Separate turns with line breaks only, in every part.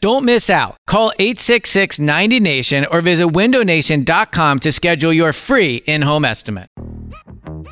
Don't miss out. Call 866 90 Nation or visit windownation.com to schedule your free in home estimate.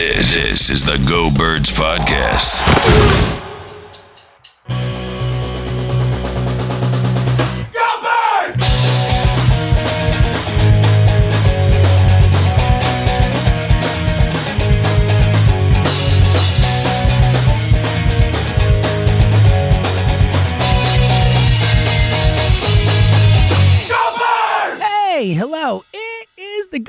This, is the Go Birds Podcast.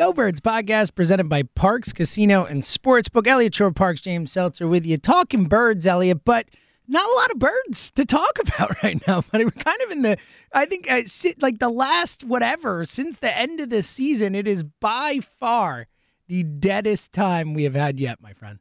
Go Birds podcast presented by Parx Casino and Sportsbook. Elliot Shorr-Parks, James Seltzer with you. Talking birds, Elliot, but not a lot of birds to talk about right now. But we're kind of in the, I think, uh, sit, like the last whatever, since the end of the season, it is by far the deadest time we have had yet, my friend.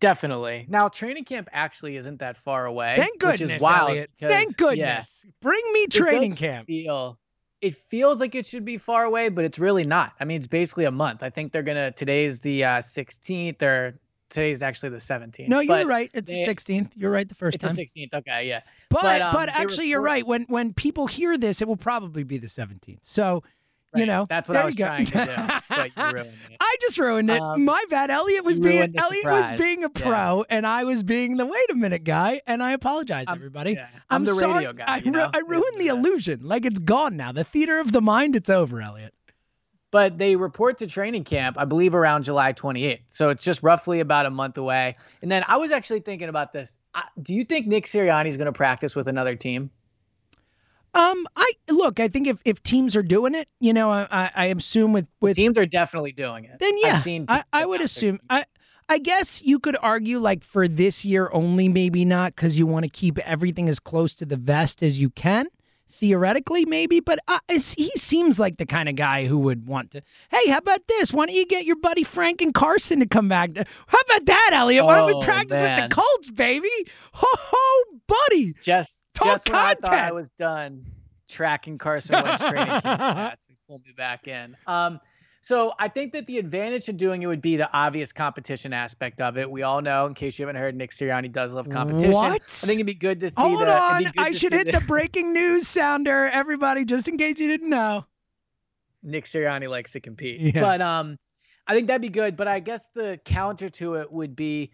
Definitely. Now, training camp actually isn't that far away.
Thank goodness,
which is wild.
Elliot.
because-
Thank goodness.
yeah,
Bring me training camp.
Feel, it feels like it should be far away, but it's really not. I mean, it's basically a month. I think they're gonna. Today's the uh, 16th, or today's actually the 17th.
No, you're
but
right. It's
they-
the 16th. You're right the first
It's
time.
the 16th. Okay, yeah.
But
But,
but,
um, they
actually, you're right. When when people hear this, it will probably be the 17th. So, you know,
that's what
there
I was trying to do, but you ruined it.
I just ruined it.
Um,
My bad. Elliot was being Elliot was being a
Yeah.
pro, and I was being the wait a minute guy. And I apologize,
I'm-
everybody.
yeah, I'm the
sorry.
radio guy,
I,
you know?
I ruined the illusion. Like it's gone now. The theater of the mind. It's over, Elliot.
But they report to training camp, I believe, around July 28th. So it's just roughly about a month away. And then I was actually thinking about this. Do you think Nick Sirianni is going to practice with another team?
Um, I look. I think if, if teams are doing it, you know, I, I, assume with with
Teams are definitely doing it.
Then yeah,
I've seen
I, I would assume. I I guess you could argue like for this year only, maybe not because you want to keep everything as close to the vest as you can. Theoretically, maybe, but uh, he seems like the kind of guy who would want to. Hey, how about this? Why don't you get your buddy Frank and Carson to come back? To, how about that, Elliot? Why don't
Oh,
we practice with the Colts, baby? Ho ho, buddy!
Just,
Talk
just when I thought I was done tracking Carson Wentz training camp stats, they pulled me back in. Um, so I think that the advantage of doing it would be the obvious competition aspect of it. We all know, in case you haven't heard, Nick Sirianni does love competition.
What?
I think it'd be good to see
Hold
the. it'd
on,
be good
I should hit the breaking news sounder, everybody, just in case you didn't know.
Nick Sirianni likes to compete.
Yeah.
But um, I think that'd be good. But I guess the counter to it would be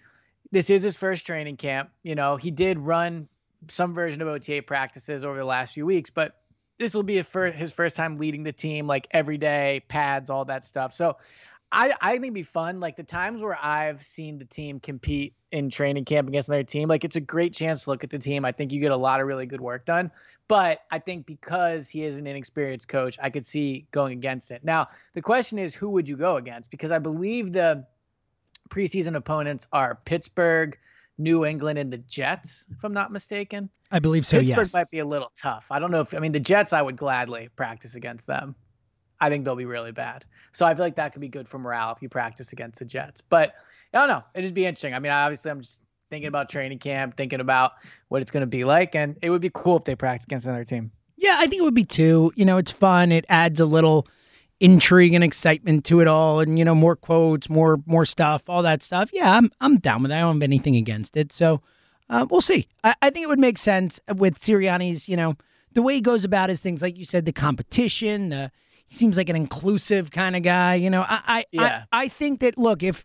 this is his first training camp. You know, he did run some version of OTA practices over the last few weeks, but this will be his first time leading the team, like every day, pads, all that stuff. So I, I think it'd be fun. Like the times where I've seen the team compete in training camp against another team, like it's a great chance to look at the team. I think you get a lot of really good work done. But I think because he is an inexperienced coach, I could see going against it. Now, the question is, who would you go against? Because I believe the preseason opponents are Pittsburgh, New England, and the Jets, if I'm not mistaken.
I believe so.
Pittsburgh
yes.
might be a little tough. I don't know if I mean the Jets. I would gladly practice against them. I think they'll be really bad. So I feel like that could be good for morale if you practice against the Jets. But I don't know. It'd just be interesting. I mean, obviously, I'm just thinking about training camp, thinking about what it's going to be like, and it would be cool if they practice against another team.
Yeah, I think it would be too. You know, it's fun. It adds a little intrigue and excitement to it all, and you know, more quotes, more more stuff, all that stuff. Yeah, I'm I'm down with it. I don't have anything against it. So uh, we'll see. I, I think it would make sense with Sirianni's. You know, the way he goes about his things, like you said, the competition. The he seems like an inclusive kind of guy. You know, I I,
Yeah.
I I think that look if.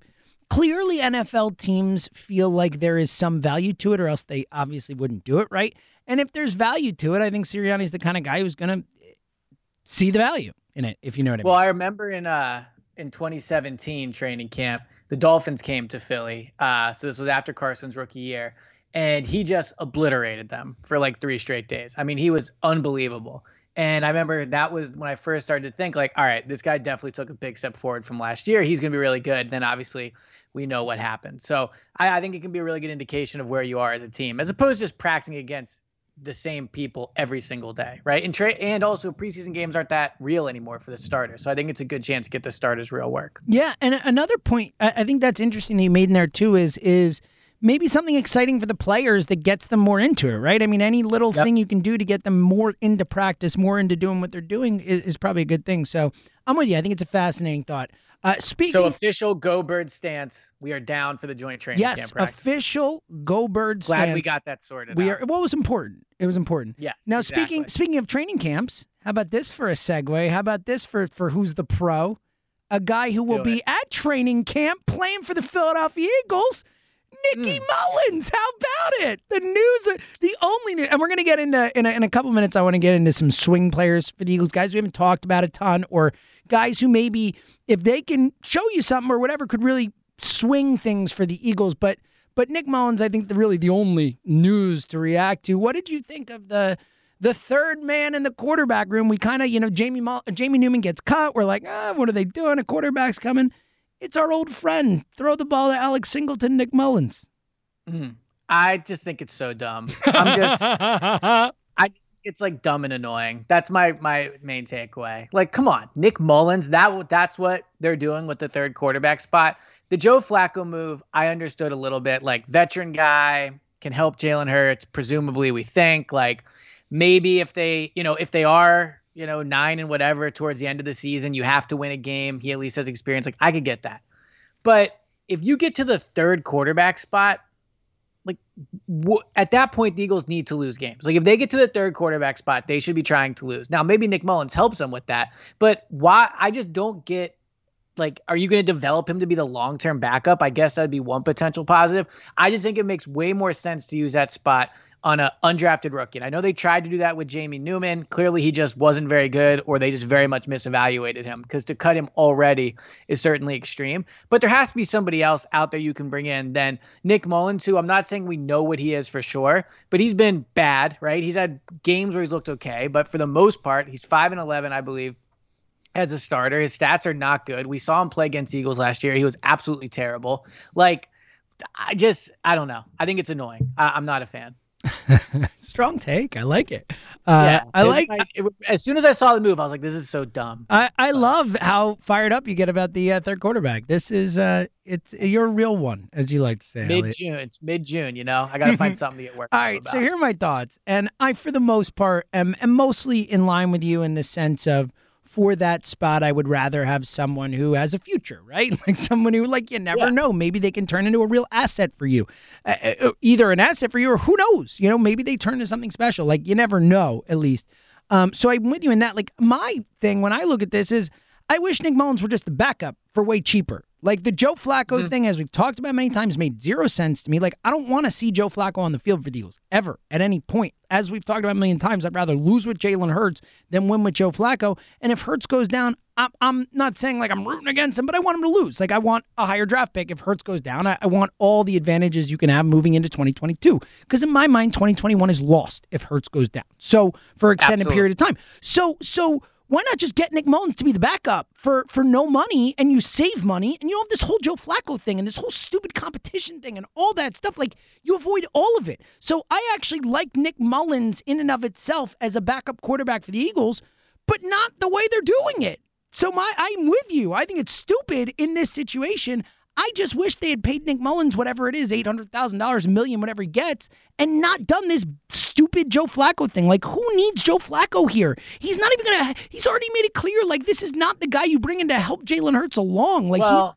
Clearly, NFL teams feel like there is some value to it, or else they obviously wouldn't do it, right? And if there's value to it, I think Sirianni's the kind of guy who's going to see the value in it, if you know what I
Well,
mean.
Well, I remember in uh in 2017 training camp, the Dolphins came to Philly. Uh, so this was after Carson's rookie year, and he just obliterated them for like three straight days. I mean, he was unbelievable. And I remember that was when I first started to think like, all right, this guy definitely took a big step forward from last year. He's going to be really good. Then obviously we know what happened. So I, I think it can be a really good indication of where you are as a team, as opposed to just practicing against the same people every single day, right? And tra- and also preseason games aren't that real anymore for the starters. So I think it's a good chance to get the starters real work.
yeah, and another point I I think that's interesting that you made in there too is is maybe something exciting for the players that gets them more into it, right? I mean, any little
Yep.
thing you can do to get them more into practice, more into doing what they're doing is, is probably a good thing. So I'm with you. I think it's a fascinating thought. Uh, speaking,
So official Go Bird stance. We are down for the joint training
yes,
camp practice.
official Go Bird stance.
Glad we got that sorted.
We
out.
are. What was important? It was important.
Yes.
Now
exactly.
speaking speaking of training camps, how about this for a segue? How about this for for who's the pro? A guy who will be
it.
at training camp playing for the Philadelphia Eagles. Nicky
Hmm.
Mullens, how about it? The news, the only news, and we're going to get into in a, in a couple minutes. I want to get into some swing players for the Eagles, guys we haven't talked about a ton, or guys who maybe, if they can show you something or whatever, could really swing things for the Eagles. But but Nick Mullens, I think, the really the only news to react to. What did you think of the the third man in the quarterback room? We kind of, you know, Jamie Mull- Jamie Newman gets cut. We're like, ah, what are they doing? A quarterback's coming. It's our old friend. Throw the ball to Alex Singleton, Nick Mullens.
Mhm. I just think it's so dumb. I'm just. I just it's like dumb and annoying. That's my my main takeaway. Like, come on, Nick Mullens. That that's what they're doing with the third quarterback spot. The Joe Flacco move, I understood a little bit. Like, veteran guy can help Jalen Hurts. Presumably, we think like maybe if they, you know, if they are, you know, nine and whatever towards the end of the season, you have to win a game. He at least has experience. Like, I could get that. But if you get to the third quarterback spot, like wh- at that point, the Eagles need to lose games. Like if they get to the third quarterback spot, they should be trying to lose. Now, maybe Nick Mullens helps them with that, but why? I just don't get. Like, are you going to develop him to be the long term backup? I guess that'd be one potential positive. I just think it makes way more sense to use that spot on an undrafted rookie. And I know they tried to do that with Jamie Newman. Clearly, he just wasn't very good, or they just very much misevaluated him because to cut him already is certainly extreme. But there has to be somebody else out there you can bring in than Nick Mullens, who I'm not saying we know what he is for sure, but he's been bad, right? He's had games where he's looked okay, but for the most part, he's 5 and 11, I believe. As a starter, his stats are not good. We saw him play against Eagles last year. He was absolutely terrible. Like, I just, I don't know. I think it's annoying. I, I'm not a fan.
Strong take. I like it. Uh, I
it was
like.
it as soon as I saw the move, I was like, this is so dumb.
I, I love how fired up you get about the uh, third quarterback. This is uh, it's you're real one, as you like to say.
Mid June. It's mid June, you know? I got to find something to get worked
All right.
about.
so here are my thoughts, and I, for the most part, am, am mostly in line with you in the sense of for that spot, I would rather have someone who has a future, right? Like someone who, like, you never
Yeah.
know, maybe they can turn into a real asset for you, uh, uh, either an asset for you or who knows, you know, maybe they turn into something special. Like you never know, at least. Um, so I'm with you in that. Like my thing when I look at this is, I wish Nick Mullens were just the backup for way cheaper. Like the Joe Flacco mm-hmm. thing, as we've talked about many times, made zero sense to me. Like I don't want to see Joe Flacco on the field for the Eagles ever at any point. As we've talked about a million times, I'd rather lose with Jalen Hurts than win with Joe Flacco. And if Hurts goes down, I'm, I'm not saying like I'm rooting against him, but I want him to lose. Like I want a higher draft pick if Hurts goes down. I, I want all the advantages you can have moving into 2022. Because in my mind, 2021 is lost if Hurts goes down. So for extended
Absolutely.
period of time. So so why not just get Nick Mullens to be the backup for for no money and you save money and you have this whole Joe Flacco thing and this whole stupid competition thing and all that stuff like you avoid all of it. So I actually like Nick Mullens in and of itself as a backup quarterback for the Eagles, but not the way they're doing it. So my I'm with you. I think it's stupid in this situation. I just wish they had paid Nick Mullens whatever it is, eight hundred thousand dollars, a million, whatever he gets, and not done this stupid Joe Flacco thing. Like, who needs Joe Flacco here? He's not even gonna. He's already made it clear. Like, this is not the guy you bring in to help Jalen Hurts along. Like,
well,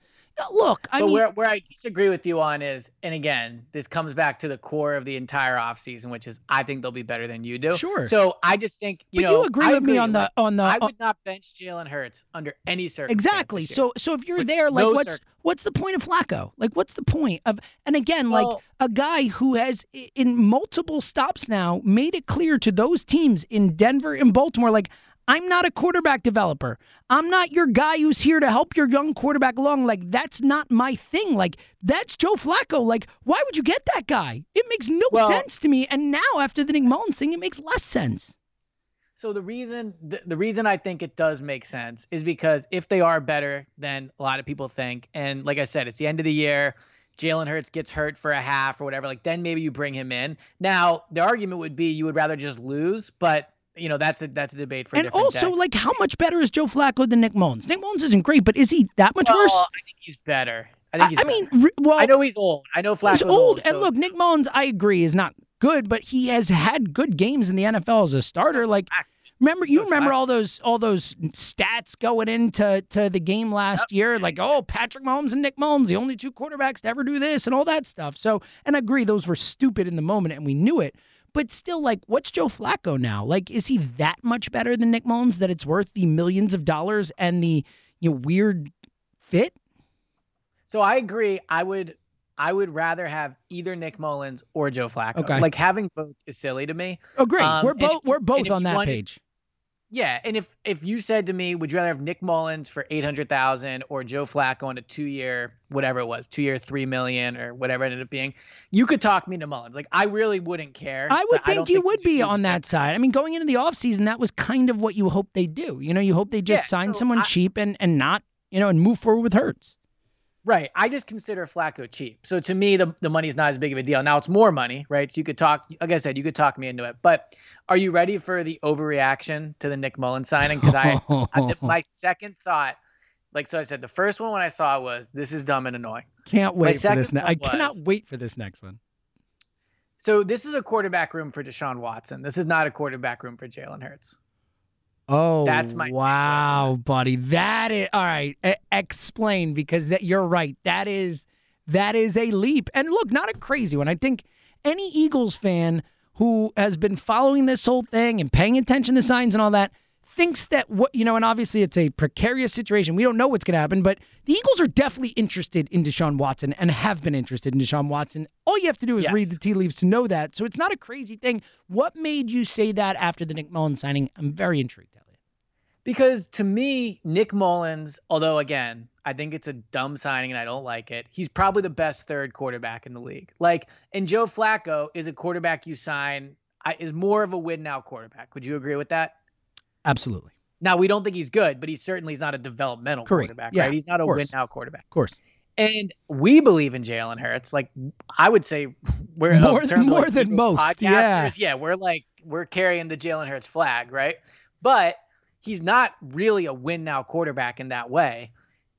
look, I
but
mean,
where where I disagree with you on is, and again, this comes back to the core of the entire offseason, which is I think they'll be better than you do.
Sure.
So I just think you
but
know
you agree
I
with me on the on the.
I would not bench Jalen Hurts under any circumstances.
Exactly. So so if you're
With
there, like
no
what's
circ-
what's the point of Flacco? Like what's the point of and again, like a guy who has in multiple stops now made it clear to those teams in Denver and Baltimore, like I'm not a quarterback developer. I'm not your guy who's here to help your young quarterback along. Like that's not my thing. Like that's Joe Flacco. Like why would you get that guy? It makes no
Well-
sense to me. And now after the Nick Mullens thing, it makes less sense.
So the reason the, the reason I think it does make sense is because if they are better than a lot of people think, and like I said, it's the end of the year, Jalen Hurts gets hurt for a half or whatever, like then maybe you bring him in. Now the argument would be you would rather just lose, but you know that's a that's a debate for
and also,
day.
like, how much better is Joe Flacco than Nick Mullens? Nick Mullens isn't great, but is he that much
well,
worse?
I think he's better. I think he's.
I
better.
mean, re- well,
I know he's old. I know Flacco's
he's old, and
so-
look, Nick Mullens, I agree, is not good, but he has had good games in the NFL as a starter. Like, remember, you
So
remember all those all those stats going into to the game last year, like, oh, Patrick Mahomes and Nick Mullens, the only two quarterbacks to ever do this, and all that stuff. So, and I agree, those were stupid in the moment, and we knew it. But still, like, what's Joe Flacco now? Like, is he that much better than Nick Mullens that it's worth the millions of dollars and the you know weird fit?
So I agree. I would I would rather have either Nick Mullens or Joe Flacco.
Okay.
Like having both is silly to me.
Oh, great.
Um,
we're both we're both on that
wanted-
page.
Yeah, and if if you said to me, would you rather have Nick Mullens for eight hundred thousand or Joe Flacco on a two year whatever it was, two year three million or whatever it ended up being, you could talk me to Mullens. Like I really wouldn't care.
I would think you
he's
would be on that side. I mean, going into the offseason, that was kind of what you hope they do. You know, you hope they just
Yeah,
sign
so
someone
I-
cheap and and not, you know, and move forward with Hurts.
Right. I just consider Flacco cheap. So to me, the, the money's not as big of a deal. Now it's more money, right? So you could talk, like I said, you could talk me into it. But are you ready for the overreaction to the Nick Mullens signing? Because I, I, my second thought, like so I said, the first one when I saw was this is dumb and annoying.
Can't wait for this. Ne- I
one
cannot wait for this next one.
So this is a quarterback room for Deshaun Watson. This is not a quarterback room for Jalen Hurts.
Oh,
That's my
wow, buddy. That is all right. E- explain because that you're right. That is that is a leap. And look, not a crazy one. I think any Eagles fan who has been following this whole thing and paying attention to signs and all that thinks that what you know, and obviously it's a precarious situation. We don't know what's going to happen, but the Eagles are definitely interested in Deshaun Watson and have been interested in Deshaun Watson. All you have to do is read the tea leaves to know that. So it's not a crazy thing. What made you say that after the Nick Mullens signing? I'm very intrigued, Elliot.
Because to me, Nick Mullens, although again, I think it's a dumb signing and I don't like it, he's probably the best third quarterback in the league. Like, and Joe Flacco is a quarterback you sign, I, is more of a win now quarterback. Would you agree with that?
Absolutely.
Now, we don't think he's good, but he's certainly he's not a developmental
Correct.
quarterback,
Yeah,
right? He's not a win now quarterback.
Of course.
And we believe in Jalen Hurts. Like I would say, we're uh,
More-
terms of,
more
like,
than most, yeah.
Yeah, we're like we're carrying the Jalen Hurts flag, right? But he's not really a win now quarterback in that way.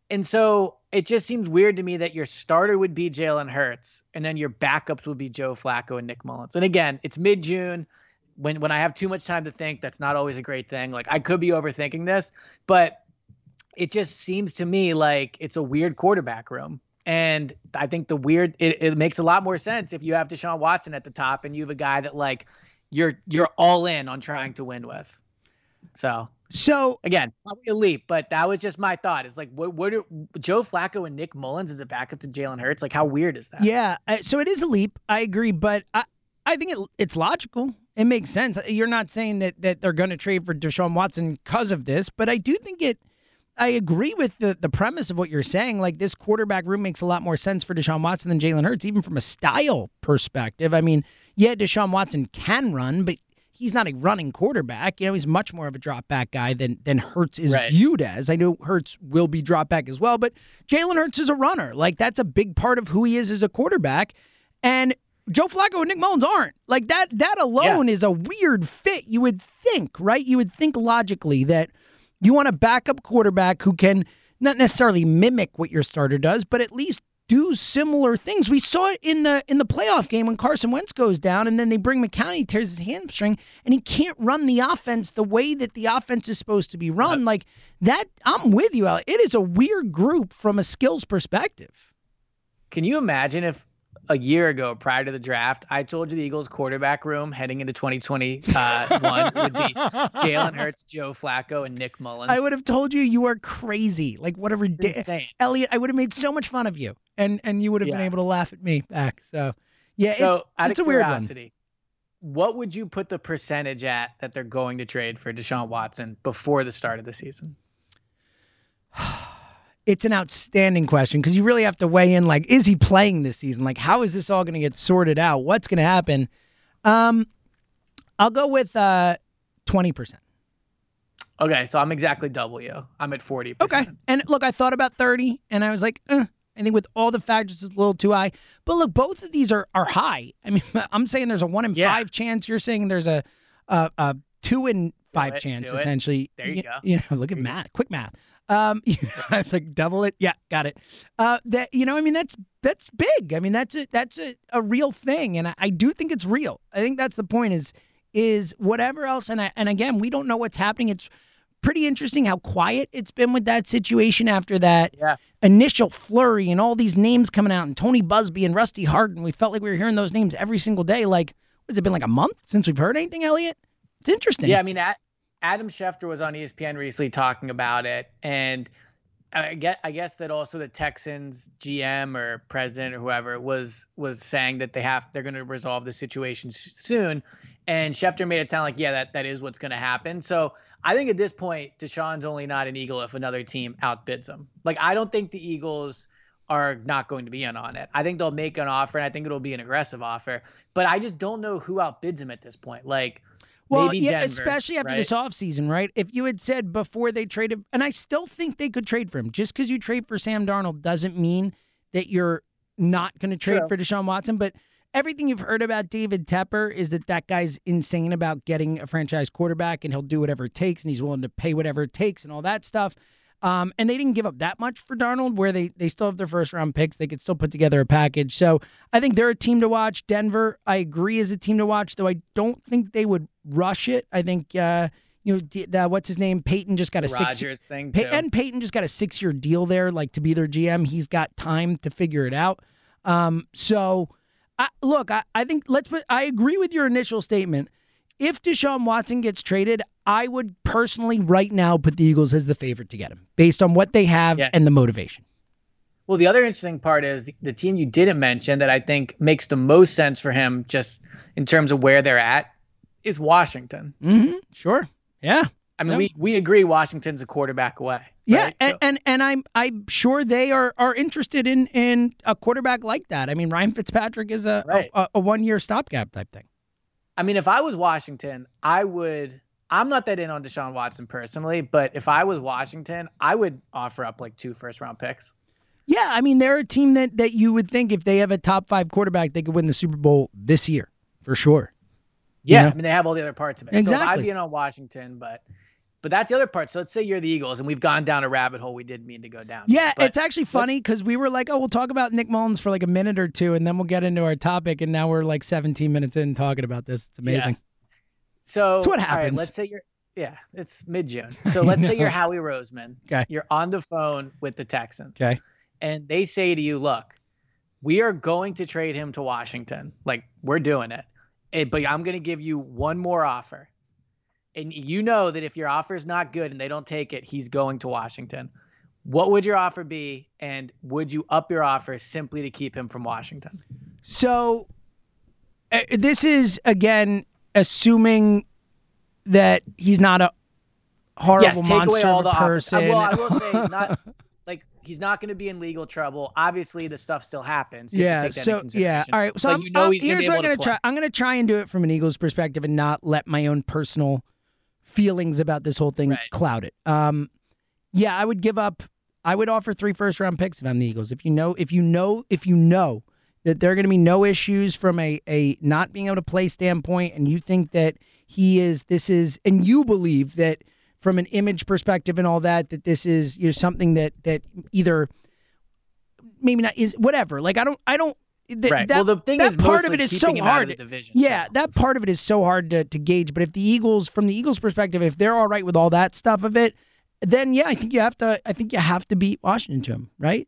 And so it just seems weird to me that your starter would be Jalen Hurts and then your backups would be Joe Flacco and Nick Mullens. And again, it's mid June. When when I have too much time to think, that's not always a great thing. Like I could be overthinking this, but it just seems to me like it's a weird quarterback room. And I think the weird it, it makes a lot more sense if you have Deshaun Watson at the top and you have a guy that like you're you're all in on trying to win with. So
So
again, probably a leap, but that was just my thought. It's like what what are Joe Flacco and Nick Mullens as a backup to Jalen Hurts? Like how weird is that?
yeah, uh, so it is a leap. I agree, but I I think it, it's logical. It makes sense. You're not saying that that they're going to trade for Deshaun Watson because of this, but I do think it. I agree with the the premise of what you're saying. Like this quarterback room makes a lot more sense for Deshaun Watson than Jalen Hurts, even from a style perspective. I mean, yeah, Deshaun Watson can run, but he's not a running quarterback. You know, he's much more of a drop back guy than than Hurts is
Right.
viewed as. I know Hurts will be drop back as well, but Jalen Hurts is a runner. Like that's a big part of who he is as a quarterback. And Joe Flacco and Nick Mullens aren't. Like that that alone is a weird fit. You would think, right? You would think logically that you want a backup quarterback who can not necessarily mimic what your starter does, but at least do similar things. We saw it in the in the playoff game when Carson Wentz goes down, and then they bring McCowney, tears his hamstring, and he can't run the offense the way that the offense is supposed to be run. Like that, I'm with you, Al. It is a weird group from a skills perspective.
Can you imagine if a year ago, prior to the draft, I told you the Eagles quarterback room heading into 2021 uh, would be Jalen Hurts, Joe Flacco, and Nick Mullens.
I would have told you you are crazy. Like what a ridiculous Elliot. I would have made so much fun of you, and and you would have yeah. been able to laugh at me back. So yeah, so, it's, out it's of a curiosity, weird
one. What would you put the percentage at that they're going to trade for Deshaun Watson before the start of the season?
it's an outstanding question because you really have to weigh in like is he playing this season? Like how is this all going to get sorted out? What's going to happen? Um i'll go with uh 20%
okay so i'm exactly double you. I'm at 40%
okay and look i thought about 30 and i was like eh, i think with all the factors it's a little too high. But look both of these are are high. I mean i'm saying there's a one in yeah. five chance you're saying there's a a, a two in five chance essentially.
There you, you, go.
you know look at math quick math um, I was like, double it. Yeah, got it. Uh, that you know, I mean, that's that's big. I mean, that's a that's a, a real thing, and I, I do think it's real. I think that's the point. Is is whatever else, and I, and again, we don't know what's happening. It's pretty interesting how quiet it's been with that situation after that
yeah.
initial flurry and all these names coming out and Tony Buzbee and Rusty Hardin. We felt like we were hearing those names every single day. Like, has it been like a month since we've heard anything, Elliot? It's interesting.
Yeah, I mean, at, Adam Schefter was on ESPN recently talking about it, and I get I guess that also the Texans GM or president or whoever was was saying that they have they're going to resolve the situation soon, and Schefter made it sound like yeah that that is what's going to happen. So I think at this point Deshaun's only not an Eagle if another team outbids him. Like I don't think the Eagles are not going to be in on it. I think they'll make an offer, and I think it'll be an aggressive offer. But I just don't know who outbids him at this point. Like
well,
Maybe
yeah,
Denver,
especially after
right?
this offseason, right? If you had said before they traded, and I still think they could trade for him, just because you trade for Sam Darnold doesn't mean that you're not going to trade
True.
for Deshaun Watson. But everything you've heard about David Tepper is that that guy's insane about getting a franchise quarterback and he'll do whatever it takes and he's willing to pay whatever it takes and all that stuff. Um, and they didn't give up that much for Darnold, where they they still have their first round picks. They could still put together a package. So I think they're a team to watch. Denver, I agree, is a team to watch, though I don't think they would rush it. I think uh, you know the, what's his name, Paton just got a
Rodgers
six
thing
and Paton just got a six year deal there, like to be their GM. He's got time to figure it out. Um, so I, look, I, I think let's put. I agree with your initial statement. If Deshaun Watson gets traded, I would personally right now put the Eagles as the favorite to get him based on what they have
Yeah.
and the motivation.
Well, the other interesting part is the team you didn't mention that I think makes the most sense for him, just in terms of where they're at, is Washington.
Mm-hmm. Sure. Yeah.
I mean,
Yeah.
we we agree Washington's a quarterback away.
Yeah, and,
So-
and and I'm I'm sure they are are interested in in a quarterback like that. I mean, Ryan Fitzpatrick is a
Right.
a, a one year stopgap type thing.
I mean, if I was Washington, I would. I'm not that in on Deshaun Watson personally, but if I was Washington, I would offer up like two first round picks.
Yeah, I mean, they're a team that that you would think if they have a top five quarterback, they could win the Super Bowl this year for sure.
Yeah,
Yeah.
I mean they have all the other parts of it. So
Exactly.
I'd be in on Washington, but but that's the other part. So let's say you're the Eagles, and we've gone down a rabbit hole we didn't mean to go down.
Yeah,
but
it's actually funny because we were like, oh, we'll talk about Nick Mullens for like a minute or two, and then we'll get into our topic. And now we're like 17 minutes in talking about this. It's amazing. Yeah.
So
It's what
all right,
happens.
let's say you're yeah, it's mid June. So let's say you're Howie Roseman.
Okay.
You're on the phone with the Texans.
Okay.
And they say to you, look, we are going to trade him to Washington. Like we're doing it. Eh, but I'm going to give you one more offer. And you know that if your offer is not good and they don't take it, he's going to Washington. What would your offer be? And would you up your offer simply to keep him from Washington?
So uh, this is again assuming that he's not a horrible
yes, take
monster
away all the offers. Uh, well, I will say not he's not going to be in legal trouble. Obviously, the stuff still happens. To
yeah. So yeah. All right. So I'm,
you know
I'm-
he's going to
here's what I'm gonna try. I'm gonna try and do it from an Eagles perspective and not let my own personal feelings about this whole thing
Right.
cloud it. Um, yeah, I would give up. I would offer three first round picks if I'm the Eagles. If you know, if you know, if you know that there are going to be no issues from a a not being able to play standpoint, and you think that he is, this is, and you believe that from an image perspective and all that, that this is you know something that that either maybe not is whatever. Like I don't I don't. Th-
right.
That,
well, the thing
that
is,
part of it is so hard.
division.
Yeah,
so.
that part of it is so hard to, to gauge. But if the Eagles, from the Eagles' perspective, if they're all right with all that stuff of it, then yeah, I think you have to. I think you have to beat Washington to him, right?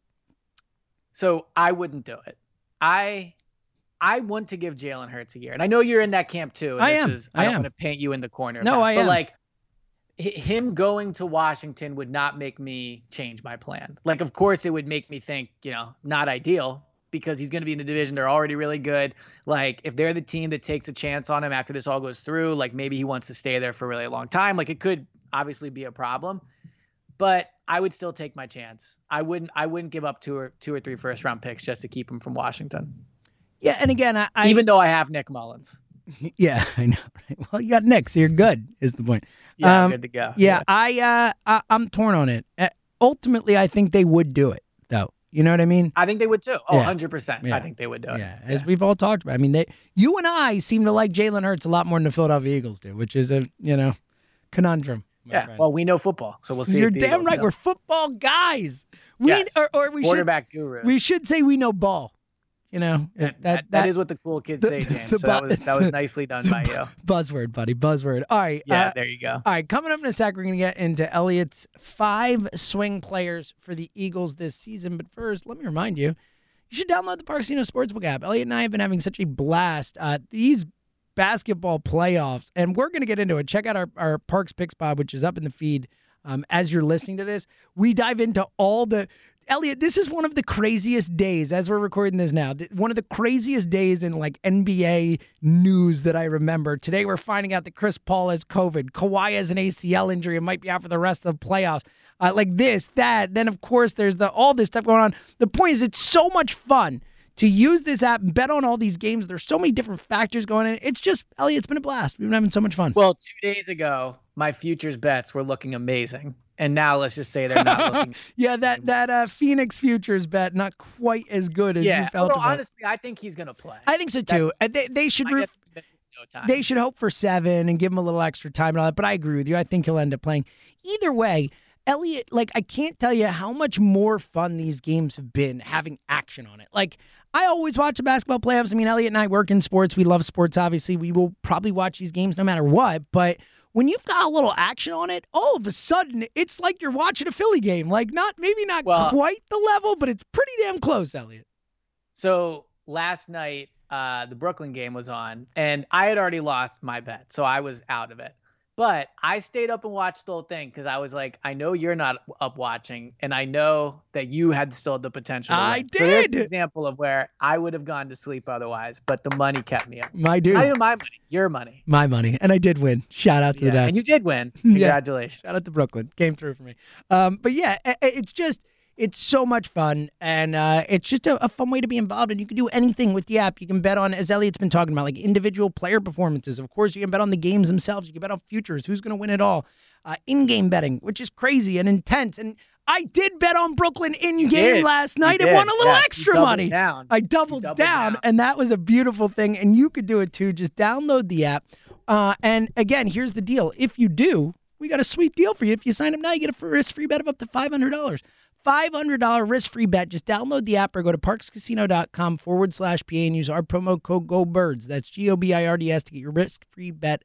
So I wouldn't do it. I I want to give Jalen Hurts a year, and I know you're in that camp too. And
I
this
am.
Is, I,
I
don't
am.
want to paint you in the corner.
No,
that,
I
but
am.
like hi- him going to Washington would not make me change my plan. Like, of course, it would make me think, you know, not ideal because he's going to be in the division. They're already really good. Like, if they're the team that takes a chance on him after this all goes through, like maybe he wants to stay there for a really long time. Like, it could obviously be a problem, but I would still take my chance. I wouldn't. I wouldn't give up two or two or three first round picks just to keep him from Washington.
Yeah, and again, I, I
Even though I have Nick Mullens.
yeah, I know. Right? Well, you got Nick, so you're good. Is the point?
Yeah,
Um,
good to go.
Yeah, I uh, I, I'm torn on it. Uh, ultimately, I think they would do it, though. You know what I mean?
I think they would too. Oh,
Yeah.
100%.
Yeah.
I think they would do it.
Yeah, as we've all talked about. I mean, they, you and I seem to like Jalen Hurts a lot more than the Philadelphia Eagles do, which is a you know conundrum.
Yeah.
friend.
Well, we know football, so we'll see.
you're
if the
damn
Eagles
right.
know.
We're football guys. We
Yes.
or, or we should
quarterback gurus.
we should say we know ball. You know
That, that, that is what the cool kids
the-
say, James.
the
So that was that was nicely done by you.
buzzword, buddy. Buzzword. All right.
Yeah,
uh,
there you go.
All right, coming up in a sec, we're going to get into Elliot's five swing players for the Eagles this season. But first, let me remind you, you should download the Parksino Sportsbook app. Elliot and I have been having such a blast. Uh, these basketball playoffs, and we're going to get into it. Check out our, our Parks Picks Pod, which is up in the feed um, as you're listening to this. We dive into all the. Elliot, this is one of the craziest days as we're recording this now. One of the craziest days in like NBA news that I remember. Today we're finding out that Chris Paul has COVID. Kawhi has an ACL injury and might be out for the rest of the playoffs. Uh, like this, that. Then of course there's the all this stuff going on. The point is, it's so much fun to use this app and bet on all these games. There's so many different factors going in. It's just Elliot. It's been a blast. We've been having so much fun.
Well, two days ago, my futures bets were looking amazing, and now let's just say they're not looking.
yeah, that that uh, Phoenix futures bet not quite as good as you felt.
Although
about.
honestly, I think he's gonna play.
I think so too. They, they should
I
root
guess he misses no
they should hope for seven and give him a little extra time and all that. But I agree with you. I think he'll end up playing. Either way, Elliot, like I can't tell you how much more fun these games have been having action on it. Like I always watch the basketball playoffs. I mean, Elliot and I work in sports. We love sports, obviously. We will probably watch these games no matter what. But when you've got a little action on it, all of a sudden it's like you're watching a Philly game. Like not maybe not
Well-
quite the level, but it's pretty damn close, Elliot.
So last night, uh, the Brooklyn game was on, and I had already lost my bet, so I was out of it. But I stayed up and watched the whole thing because I was like, I know you're not up watching, and I know that you had still the potential.
I.
So there's an
did.
example of where I would have gone to sleep otherwise, but the money kept me up.
My dude.
Not even my money, your money.
My money. And I did win. Shout out to
Yeah,
the
and you did win.
Yeah.
Congratulations.
Shout out to Brooklyn. Came through for me. Um, but yeah, it's just it's so much fun, and uh, it's just a, a fun way to be involved. And you can do anything with the app. You can bet on, as Elliot's been talking about, like individual player performances. Of course, you can bet on the games themselves. You can bet on futures. Who's going to win it all? Uh, in-game betting, which is crazy and intense. And I did bet on Brooklyn in game last night and won a little
Yes,
extra money.
down.
I doubled,
doubled
down,
down.
and that was a beautiful thing. And you could do it too. Just download the app. Uh, and again, here's the deal: if you do, we got a sweet deal for you. If you sign up now, you get a risk-free bet of up to five hundred dollars. $500 risk-free bet. Just download the app or go to parxcasino.com forward slash PA and use our promo code GOBIRDS. That's G-O-B-I-R-D-S to get your risk-free bet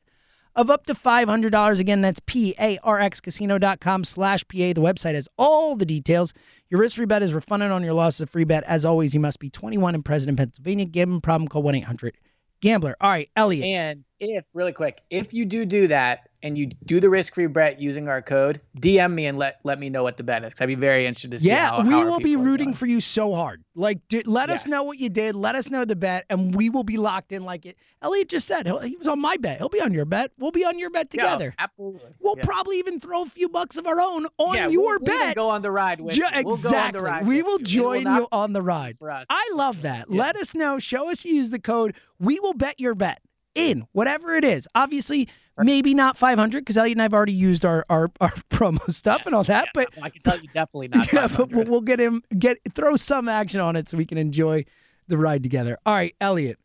of up to $500. Again, that's P-A-R-X-casino.com slash PA. The website has all the details. Your risk-free bet is refunded on your loss of free bet. As always, you must be 21 and present in Pennsylvania. Gambling problem, call 1-800-GAMBLER. All right, Elliot.
And if really quick, if you do do that and you do the risk-free bet using our code, DM me and let let me know what the bet is. I'd be very interested to see.
Yeah,
how,
we
how
will be rooting for you so hard. Like, let us know what you did. Let us know the bet, and we will be locked in. Like it, Elliot just said, he'll- was on my bet. He'll be on your bet. We'll be on your bet
Yeah,
together.
absolutely.
We'll
Yeah.
probably even throw a few bucks of our own on
Yeah,
your
we'll, we'll
bet.
go on the ride with
Ju-
you. We'll
exactly.
go on the ride.
we will
you.
Join
not
you on the ride.
for us.
I love that.
Yeah.
Let us know. Show us you use the code. We will bet your bet in whatever it is. Obviously, maybe not 500 because Elliot and I have already used our, our, our promo stuff and all that.
Yeah,
but
I can tell you definitely not.
yeah, but we'll, get him get throw some action on it so we can enjoy the ride together. All right, Elliot.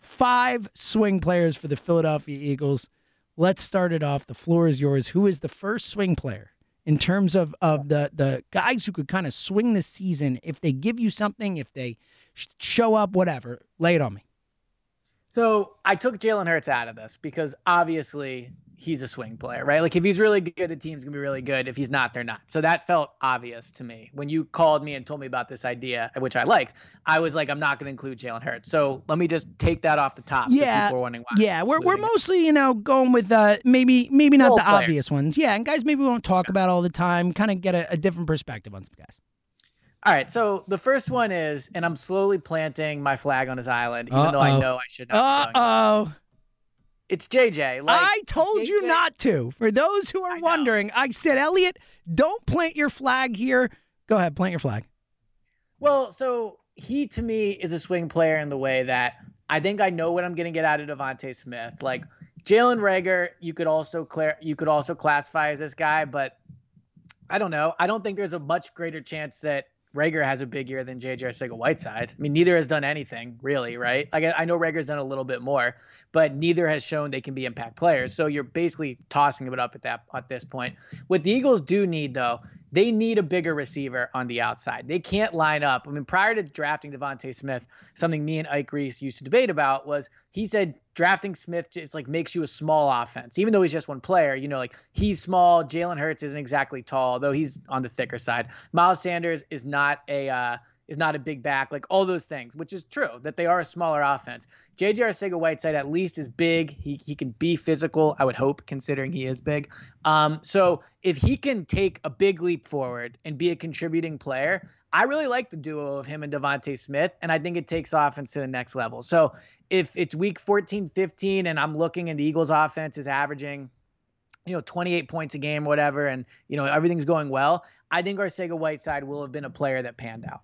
Five swing players for the Philadelphia Eagles. Let's start it off. The floor is yours. Who is the first swing player in terms of of the the guys who could kind of swing the season if they give you something, if they show up, whatever. Lay it on me.
So I took Jalen Hurts out of this because obviously he's a swing player, right? Like if he's really good, the team's gonna be really good. If he's not, they're not. So that felt obvious to me when you called me and told me about this idea, which I liked. I was like, I'm not gonna include Jalen Hurts. So let me just take that off the top.
Yeah,
people are wondering why.
Yeah, we're we're mostly you know going with uh maybe maybe not
Role
the
player.
obvious ones. Yeah, and guys maybe we won't talk about all the time. Kind of get a, a different perspective on some guys.
All right. So the first one is, and I'm slowly planting my flag on his island, even though I know I should
Uh
not. it.
oh.
It's JJ. Like
I told you not to. For those who are
I
wondering, I said, Elliot, don't plant your flag here. Go ahead, plant your flag.
Well, so he to me is a swing player in the way that I think I know what I'm going to get out of DeVonta Smith. Like Jalen Reagor, you could also clear, you could also classify as this guy, but I don't know. I don't think there's a much greater chance that Reagor has a big year than JJ Arcega-Whiteside. I mean, neither has done anything really, right? Like I, I know Reagor's done a little bit more, but neither has shown they can be impact players. So you're basically tossing it up at that at this point. What the Eagles do need though, they need a bigger receiver on the outside. They can't line up. I mean, prior to drafting DeVonta Smith, something me and Ike Reese used to debate about was he said drafting Smith just like makes you a small offense, even though he's just one player. You know, like he's small. Jalen Hurts isn't exactly tall, though he's on the thicker side. Miles Sanders is not a uh, is not a big back, like all those things, which is true that they are a smaller offense. JJ Arcega Whiteside at least is big. He he can be physical, I would hope, considering he is big. Um, so if he can take a big leap forward and be a contributing player, I really like the duo of him and DeVonta Smith, and I think it takes offense to the next level. So if it's week 14, 15, and I'm looking and the Eagles offense is averaging, you know, 28 points a game, whatever, and you know everything's going well, I think Arcega Whiteside will have been a player that panned out.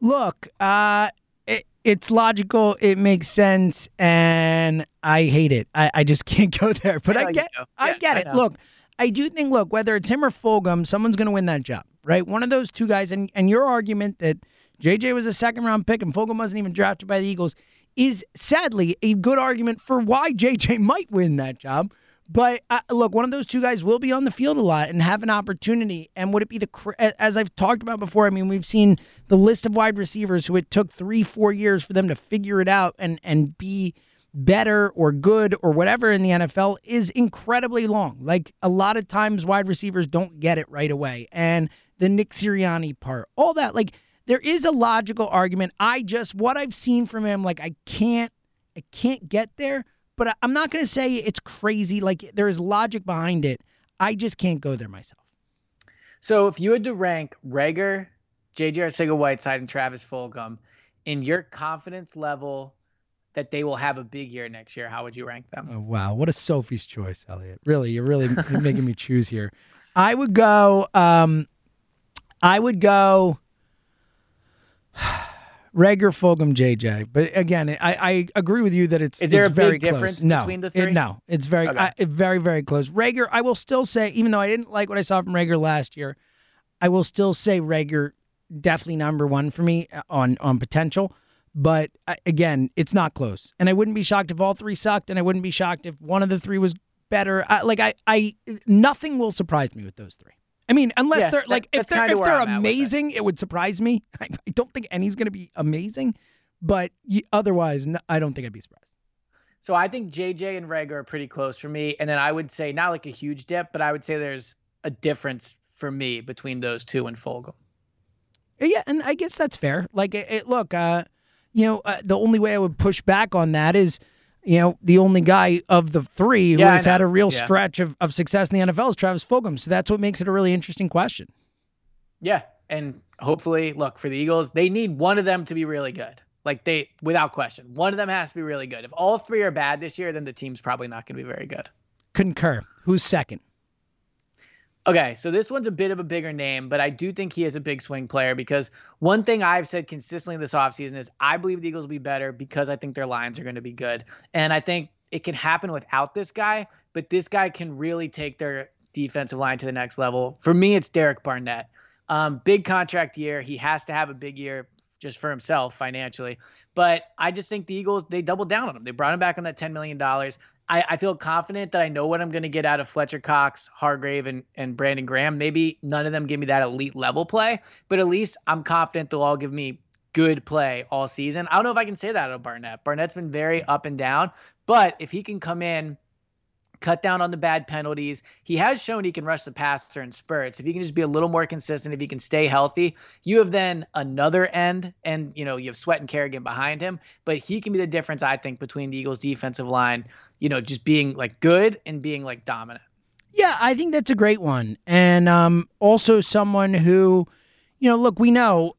Look, uh, it, it's logical. It makes sense, and I hate it. I, I just can't go there. But
I
I, get,
do.
I
Yeah,
get
I
it. Look, I do think. Look, whether it's him or Fulgham, someone's going to win that job, right? One of those two guys. And and your argument that JJ was a second round pick and Fulgham wasn't even drafted by the Eagles is sadly a good argument for why JJ might win that job. But uh, look, one of those two guys will be on the field a lot and have an opportunity. And would it be the as I've talked about before? I mean, we've seen the list of wide receivers who it took three, four years for them to figure it out and and be better or good or whatever in the NFL is incredibly long. Like a lot of times, wide receivers don't get it right away. And the Nick Sirianni part, all that, like there is a logical argument. I just what I've seen from him, like I can't, I can't get there. But I- I'm not going to say it's crazy. Like there is logic behind it. I just can't go there myself.
So if you had to rank Reagor, JJ Arcega Whiteside, and Travis Fulgham in your confidence level that they will have a big year next year, how would you rank them?
Oh, wow, what a Sophie's choice, Elliot. Really, you're really you're making me choose here. I would go. Um, I would go. Reagor, Fulgham, JJ. But again, I, I agree with you that it's
Is there
it's
a big
very
difference
close. no,
between the
it-
three?
no, it's very
Okay.
I, it- very very close. Reagor, I will still say, even though I didn't like what I saw from Reagor last year, I will still say Reagor definitely number one for me uh, on on potential. But uh, again, it's not close, and I wouldn't be shocked if all three sucked, and I wouldn't be shocked if one of the three was better. I, like I, I, nothing will surprise me with those three. I mean, unless
Yeah,
they're
that-
like if they're if they're
I'm at it.
amazing, it. would surprise me. I, I don't think any's going to be amazing, but y- otherwise, no, I don't think I'd be surprised.
So I think JJ and Reagor are pretty close for me. And then I would say not like a huge dip, but I would say there's a difference for me between those two and Fulgham.
Yeah, and I guess that's fair. Like, it, it- look, uh, you know, uh, the only way I would push back on that is, you know, the only guy of the three who
Yeah,
has had a real
Yeah.
stretch of, of success in the NFL is Travis Fulgham. So that's what makes it a really interesting question.
Yeah. And hopefully, look, for the Eagles, they need one of them to be really good. Like they, without question, one of them has to be really good. If all three are bad this year, then the team's probably not going to be very good.
Concur. Who's second?
Okay, so this one's a bit of a bigger name, but I do think he is a big swing player because one thing I've said consistently this offseason is I believe the Eagles will be better because I think their lines are going to be good. And I think it can happen without this guy, but this guy can really take their defensive line to the next level. For me, it's Derek Barnett. Um, big contract year. He has to have a big year just for himself financially. But I just think the Eagles, they doubled down on him. They brought him back on that $10 million. I, I feel confident that I know what I'm going to get out of Fletcher Cox, Hargrave, and, and Brandon Graham. Maybe none of them give me that elite level play, but at least I'm confident they'll all give me good play all season. I don't know if I can say that of Barnett. Barnett's been very up and down, but if he can come in cut down on the bad penalties. He has shown he can rush the passer in spurts. If he can just be a little more consistent, if he can stay healthy, you have then another end, and you know you have Sweat and Kerrigan behind him. But he can be the difference, I think, between the Eagles' defensive line. You know, just being like good and being like dominant.
Yeah, I think that's a great one, and um, also someone who, you know, look, we know.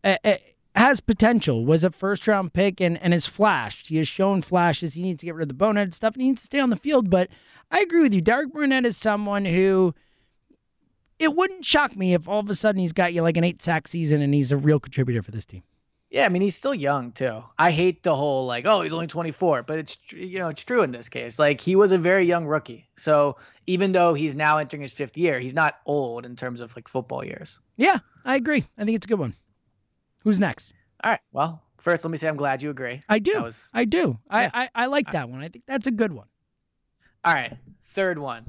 Has potential, was a first round pick, and, and has flashed. He has shown flashes. He needs to get rid of the bonehead stuff and he needs to stay on the field. But I agree with you. Derek Barnett is someone who it wouldn't shock me if all of a sudden he's got you like an eight sack season and he's a real contributor for this team.
Yeah, I mean he's still young too. I hate the whole like, oh, he's only 24, but it's you know it's true in this case. Like he was a very young rookie, so even though he's now entering his fifth year, he's not old in terms of like football years.
Yeah, I agree. I think it's a good one. Who's next?
All right. Well, first let me say I'm glad you agree.
I do. Was, I do. Yeah. I, I I like that one. I think that's a good one.
All right, third one,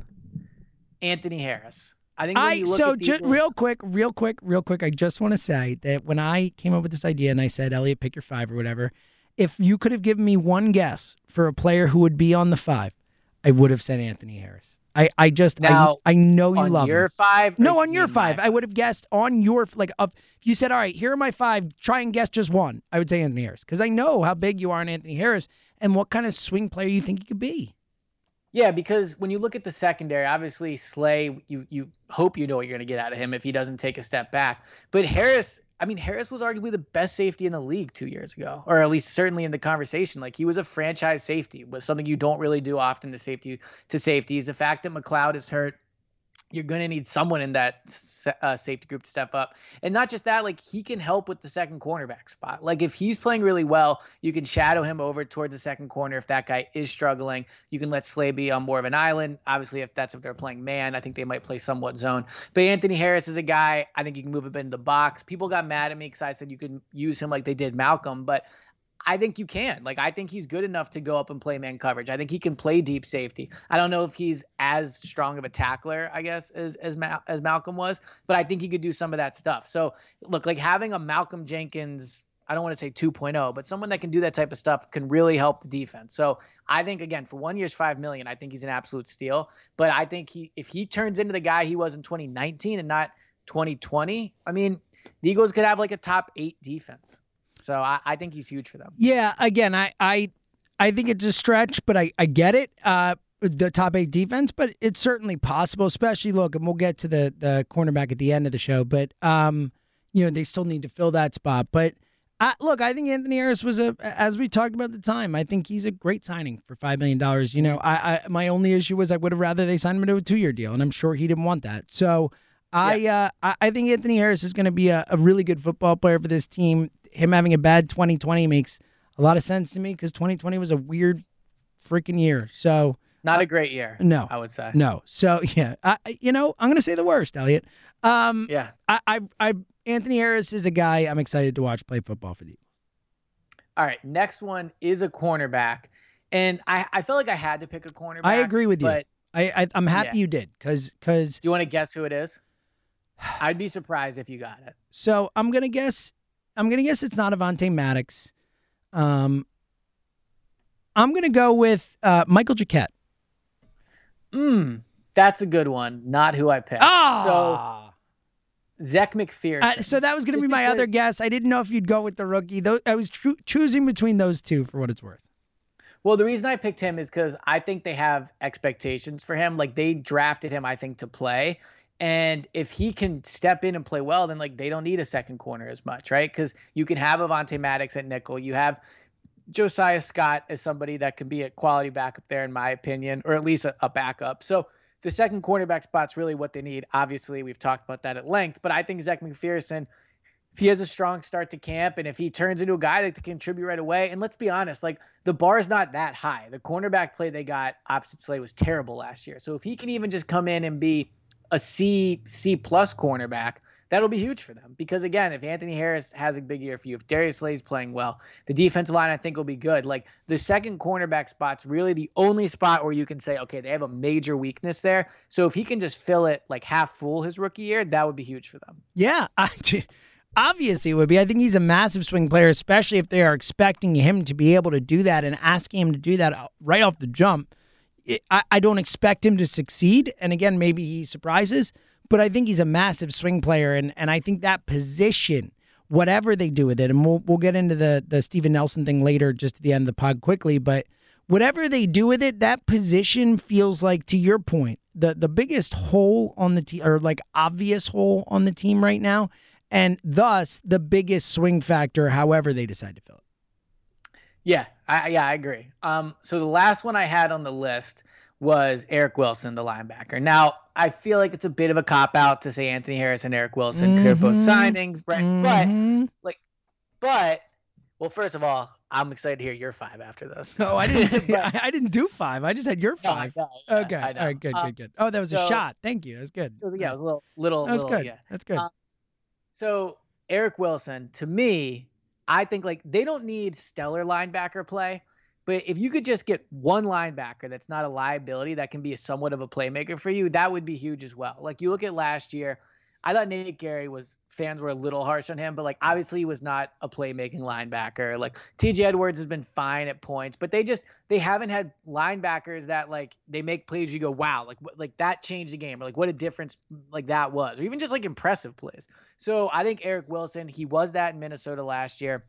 Anthony Harris. I think
I so just real quick, real quick, real quick. I just want to say that when I came up with this idea and I said, Elliot, pick your five or whatever. If you could have given me one guess for a player who would be on the five, I would have said Anthony Harris. I, I just now, I, I know you love
your
him.
five.
No, on your five. I would have guessed on your like of you said, all right, here are my five. Try and guess just one. I would say Anthony Harris because I know how big you are on Anthony Harris and what kind of swing player you think he could be.
Yeah, because when you look at the secondary, obviously Slay, you you hope you know what you're going to get out of him if he doesn't take a step back. But Harris, I mean, Harris was arguably the best safety in the league two years ago, or at least certainly in the conversation. Like he was a franchise safety, was something you don't really do often to safety to safeties. The fact that McLeod is hurt you're going to need someone in that uh, safety group to step up. And not just that, like he can help with the second cornerback spot. Like if he's playing really well, you can shadow him over towards the second corner. If that guy is struggling, you can let Slay be on more of an island. Obviously, if that's if they're playing man, I think they might play somewhat zone. But Anthony Harris is a guy I think you can move him into the box. People got mad at me because I said you could use him like they did Malcolm, but I think you can. Like, I think he's good enough to go up and play man coverage. I think he can play deep safety. I don't know if he's as strong of a tackler, I guess, as as, as Malcolm was, but I think he could do some of that stuff. So, look, like having a Malcolm Jenkins, I don't want to say 2.0, but someone that can do that type of stuff can really help the defense. So, I think again, for one year's five million, I think he's an absolute steal. But I think he, if he turns into the guy he was in 2019 and not 2020, I mean, the Eagles could have like a top eight defense. So I, I think he's huge for them.
Yeah, again, I I, I think it's a stretch, but I, I get it. Uh, the top eight defense, but it's certainly possible. Especially look, and we'll get to the the cornerback at the end of the show, but um, you know they still need to fill that spot. But I, look, I think Anthony Harris was a, as we talked about at the time. I think he's a great signing for five million dollars. You know, I, I my only issue was I would have rather they signed him to a two year deal, and I'm sure he didn't want that. So. I yeah. uh, I think Anthony Harris is going to be a, a really good football player for this team him having a bad 2020 makes a lot of sense to me because 2020 was a weird freaking year. So
not uh, a great year.
No,
I would say
no. So yeah, I, you know, I'm gonna say the worst, Elliot. Um,
yeah,
I, I, I, Anthony Harris is a guy I'm excited to watch play football for the.
All right, next one is a cornerback, and I, I felt like I had to pick a cornerback.
I agree with you. But I, I am happy yeah. you did because because.
Do you want to guess who it is? I'd be surprised if you got it.
So I'm gonna guess I'm gonna guess it's not Avonte Maddox. Um, I'm gonna go with uh, Michael Jacquet.
Hmm, that's a good one. Not who I picked.
Ah.
So Zech McPhearson.
Uh, so that was gonna Just be my other guess. I didn't know if you'd go with the rookie. Though I was tr- choosing between those two for what it's worth.
Well, the reason I picked him is because I think they have expectations for him. Like they drafted him, I think, to play. And if he can step in and play well, then like they don't need a second corner as much, right? Because you can have Avonte Maddox at nickel. You have Josiah Scott as somebody that can be a quality backup there, in my opinion, or at least a, a backup. So the second cornerback spot's really what they need. Obviously, we've talked about that at length, but I think Zech McPhearson, if he has a strong start to camp and if he turns into a guy that can contribute right away, and let's be honest, like the bar is not that high. The cornerback play they got opposite Slay was terrible last year. So if he can even just come in and be a C C plus cornerback, that'll be huge for them because again, if Anthony Harris has a big year for you, if Darius Slay's playing well, the defensive line I think will be good. Like the second cornerback spot's really the only spot where you can say, okay, they have a major weakness there. So if he can just fill it like half full his rookie year, that would be huge for them.
Yeah, I, obviously it would be. I think he's a massive swing player, especially if they are expecting him to be able to do that and asking him to do that right off the jump. I, I don't expect him to succeed, and again, maybe he surprises but I think he's a massive swing player, and and I think that position, whatever they do with it, and we'll we'll get into the the Steven Nelson thing later, just at the end of the pod quickly, but whatever they do with it, that position feels like, to your point, the the biggest hole on the team, or like obvious hole on the team right now, and thus the biggest swing factor. However, they decide to fill it.
Yeah, I, yeah, I agree. Um, so the last one I had on the list was Eric Wilson, the linebacker. Now, I feel like it's a bit of a cop out to say Anthony Harris and Eric Wilson because mm-hmm. they're both mm-hmm. signings, right? Mm-hmm. But like, but well, first of all, I'm excited to hear your five after this.
No, I didn't. but, I, didn't do five. I just had your five. No, okay. All right. Good. Um, good. Good. Oh, that was so, a shot. Thank you. That was good.
It was, yeah, it was a little, little.
That was
little,
good.
Yeah.
That's good. Um,
so Eric Wilson, to me, I think like they don't need stellar linebacker play. But if you could just get one linebacker that's not a liability that can be somewhat of a playmaker for you, that would be huge as well. Like you look at last year, I thought Nate Gerry was fans were a little harsh on him, but like obviously he was not a playmaking linebacker. Like TJ Edwards has been fine at points, but they just they haven't had linebackers that like they make plays you go wow like like that changed the game or like what a difference like that was or even just like impressive plays. So I think Eric Wilson he was that in Minnesota last year.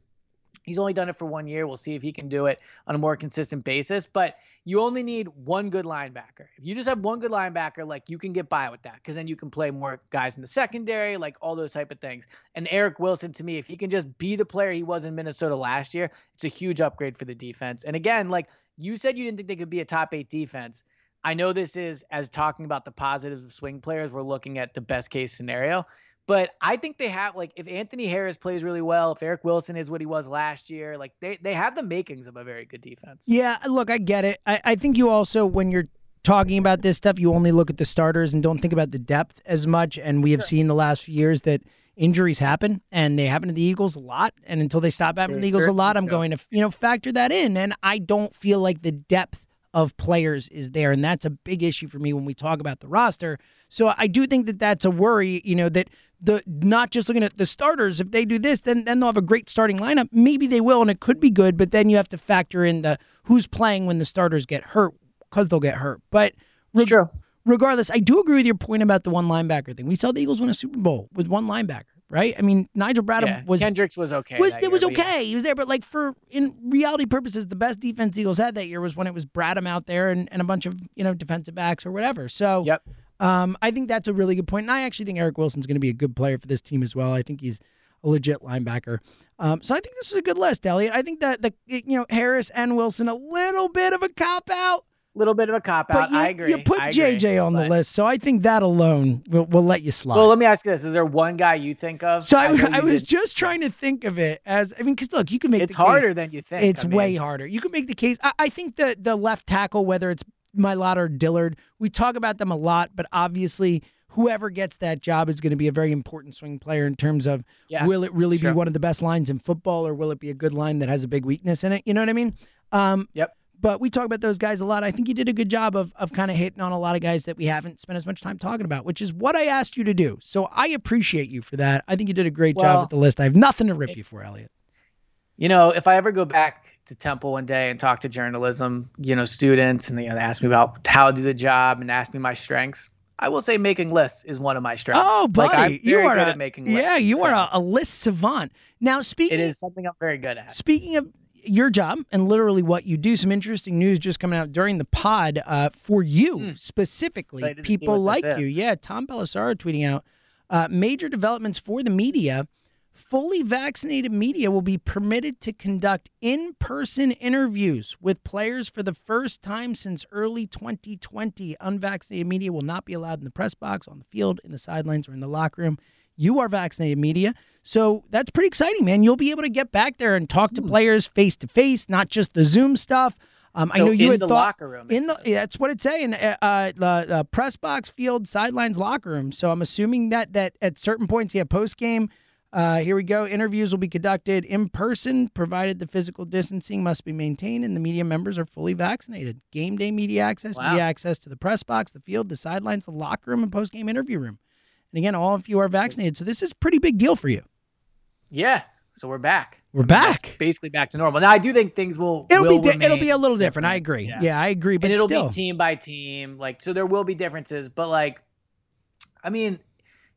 He's only done it for one year. We'll see if he can do it on a more consistent basis. But you only need one good linebacker. If you just have one good linebacker, like you can get by with that because then you can play more guys in the secondary, like all those type of things. And Eric Wilson, to me, if he can just be the player he was in Minnesota last year, it's a huge upgrade for the defense. And again, like you said, you didn't think they could be a top eight defense. I know this is as talking about the positives of swing players, we're looking at the best case scenario. But I think they have like if Anthony Harris plays really well, if Eric Wilson is what he was last year, like they they have the makings of a very good defense.
Yeah, look, I get it. I, I think you also when you're talking about this stuff, you only look at the starters and don't think about the depth as much. And we have sure. seen the last few years that injuries happen and they happen to the Eagles a lot. And until they stop happening to the Eagles a lot, I'm going to, you know, factor that in. And I don't feel like the depth of players is there. And that's a big issue for me when we talk about the roster. So I do think that that's a worry, you know, that the not just looking at the starters, if they do this, then then they'll have a great starting lineup. Maybe they will, and it could be good, but then you have to factor in the who's playing when the starters get hurt because they'll get hurt. But
re- true.
regardless, I do agree with your point about the one linebacker thing. We saw the Eagles win a Super Bowl with one linebacker right? I mean, Nigel Bradham
yeah,
was
Kendricks was okay.
Was it was okay? Yeah. He was there, but like for in reality purposes, the best defense Eagles had that year was when it was Bradham out there and, and a bunch of you know defensive backs or whatever. So
yep.
Um, I think that's a really good point, and I actually think Eric Wilson's going to be a good player for this team as well. I think he's a legit linebacker. Um, so I think this is a good list, Elliot. I think that the you know Harris and Wilson a little bit of a cop out
little bit of a cop out. I agree.
You put JJ on the list, so I think that alone will, will let you slide.
Well, let me ask you this: Is there one guy you think of?
So I, I, I was just trying to think of it as I mean, because look, you can make
it's harder
case,
than you think.
It's
I
way harder. You can make the case. I, I think the the left tackle, whether it's Mailata or Dillard, we talk about them a lot, but obviously. Whoever gets that job is going to be a very important swing player in terms of yeah, will it really sure. be one of the best lines in football or will it be a good line that has a big weakness in it? You know what I mean?
Um, yep.
But we talk about those guys a lot. I think you did a good job of, of kind of hitting on a lot of guys that we haven't spent as much time talking about, which is what I asked you to do. So I appreciate you for that. I think you did a great well, job with the list. I have nothing to rip you for, Elliot.
You know, if I ever go back to Temple one day and talk to journalism, you know, students, and they, you know, they ask me about how to do the job and ask me my strengths, I will say making lists is one of my strengths.
Oh, buddy,
like,
you are
good
a,
at making lists.
Yeah, you so. are a, a, list savant. Now, speaking,
it is something I'm very good at.
Speaking of your job and literally what you do. Some interesting news just coming out during the pod uh, for you mm. specifically.
Excited
people like
you.
Yeah, Tom Pelissero tweeting out uh, major developments for the media. Fully vaccinated media will be permitted to conduct in person interviews with players for the first time since early 2020. Unvaccinated media will not be allowed in the press box, on the field, in the sidelines, or in the locker room. You are vaccinated media. So that's pretty exciting, man. You'll be able to get back there and talk to hmm. players face to face, not just the Zoom stuff. Um,
so
I know you
in
had
the
thought
locker room.
in the yeah, that's what it's saying. Uh, uh, the uh, press box, field, sidelines, locker room. So I'm assuming that that at certain points, yeah, post game. Uh, here we go. Interviews will be conducted in person, provided the physical distancing must be maintained and the media members are fully vaccinated. Game day media access,
Wow.
media access to the press box, the field, the sidelines, the locker room, and post game interview room. And again, all of you are vaccinated. So this is a pretty big deal for you.
Yeah. So we're back.
We're
I mean,
back.
basically back to normal. Now I do think things will.
It'll
will
be di- it'll be a little different. I agree.
Yeah.
Yeah, I agree. But
and it'll
still,
be team by team. Like so, there will be differences. But like, I mean,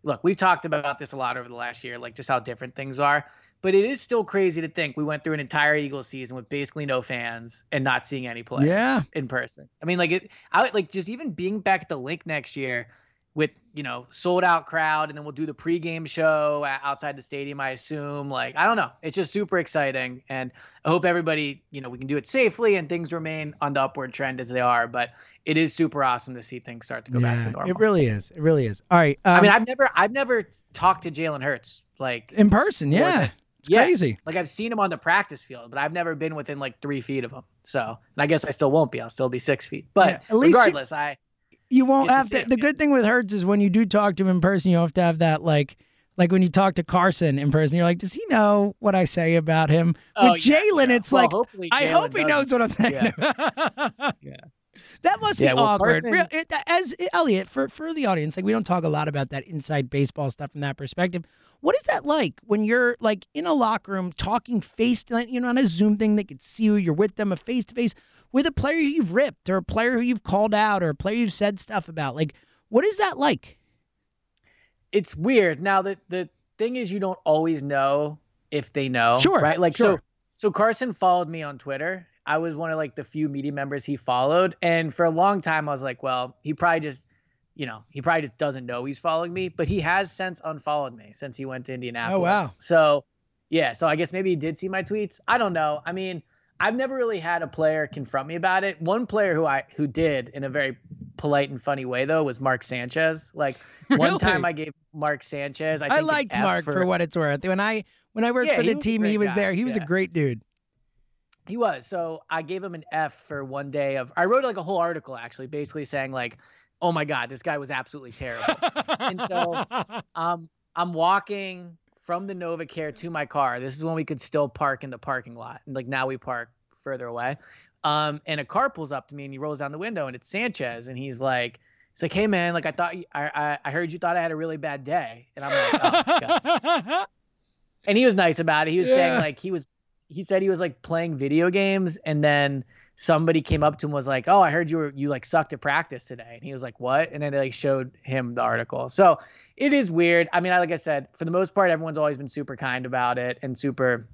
look, we've talked about this a lot over the last year, like just how different things are. But it is still crazy to think we went through an entire Eagles season with basically no fans and not seeing any players
Yeah.
in person. I mean, like it, I would like just even being back at the link next year with you know sold out crowd, and then we'll do the pregame show outside the stadium. I assume. Like I don't know, it's just super exciting, and I hope everybody you know we can do it safely and things remain on the upward trend as they are. But it is super awesome to see things start to go back to normal.
It really is. It really is. All right. Um,
I mean, I've never I've never talked to Jalen Hurts like
in person, yeah.
than-
It's
yeah.
crazy.
Like I've seen him on the practice field, but I've never been within like three feet of him. So, and I guess I still won't be. I'll still be six feet. But
Yeah, at least you-
regardless, I
You won't
Get to
have to. The good thing with Hurts is when you do talk to him in person, you have to have that like, like when you talk to Carson in person, you're like, does he know what I say about him?
Oh,
with
yeah,
Jalen,
yeah.
it's
Well,
like, I hope he knows what I'm saying.
Yeah.
That must
Yeah,
be
well,
awkward.
Carson-
Real, it, as Elliot, for for the audience, like we don't talk a lot about that inside baseball stuff from that perspective. What is that like when you're like in a locker room talking face to you know on a Zoom thing they could see you, you're with them, a face to face with a player who you've ripped or a player who you've called out or a player you've said stuff about? Like, what is that like?
it's weird. Now the the thing is, you don't always know if they know.
Sure,
Right. Like
sure.
so. So Carson followed me on Twitter. I was one of like the few media members he followed, and for a long time I was like, well, he probably just, you know, he probably just doesn't know he's following me. But he has since unfollowed me since he went to Indianapolis.
Oh, wow.
So yeah. So I guess maybe he did see my tweets. I don't know. I mean. I've never really had a player confront me about it. One player who I who did in a very polite and funny way though was Mark Sanchez. Like one
Really?
time I gave Mark Sanchez. I,
I, liked Mark for, what it's worth. When I when I worked
Yeah,
for the team, he was
guy.
there. He was a great dude.
He was. So I gave him an F for one day of. I wrote like a whole article actually, basically saying like, "Oh my God, this guy was absolutely terrible." And so- um, I'm walking from the NovaCare to my car. This is when we could still park in the parking lot, and like now we park further away. Um, and a car pulls up to me, and he rolls down the window, and it's Sanchez, and he's like. He's like, hey man, like I thought, you, I, I I heard you thought I had a really bad day, and I'm like, oh, God. and he was nice about it. He was
Yeah.
saying like he was he said he was like playing video games and then somebody came up to him was like, "Oh, I heard you were you like sucked at practice today." And he was like, "What?" And then they like showed him the article. So, it is weird. I mean, I- like I said, for the most part everyone's always been super kind about it and super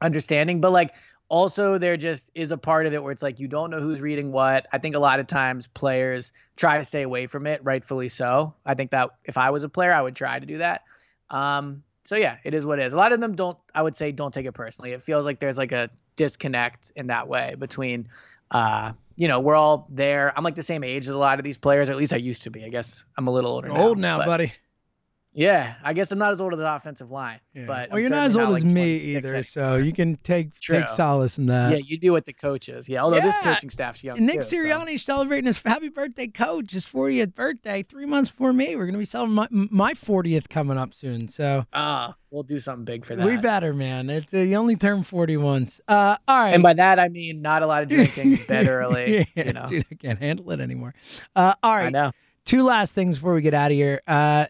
understanding, but like also there just is a part of it where it's like you don't know who's reading what. I think a lot of times players try to stay away from it, rightfully so. I think that if I was a player, I would try to do that. Um, so yeah, it is what it is. A lot of them don't. I would say don't take it personally. It feels like there's like a disconnect in that way between, uh, you know, we're all there. I'm like the same age as a lot of these players, or at least I used to be. I guess I'm a little older.
Old now,
but-
buddy.
Yeah, I guess I'm not as old as the offensive line,
Yeah.
but
well,
I'm
you're not as old as
like
me
26
either, so you can take
True.
take solace in that.
yeah, you do what the coach is. Yeah, although this
Yeah.
coaching staff's young
And Nick
too. so-
celebrating his happy birthday, coach, his 40th birthday, three months before me. We're going to be celebrating my, my 40th coming up soon. So
Ah, we'll do something big for that.
we better, man. It's uh, you only turn 40 once. Uh, all right.
and by that I mean not a lot of drinking, bed early.
yeah,
you know,
dude, I can't handle it anymore. Uh, all
I know.
Two last things before we get out of here. Uh,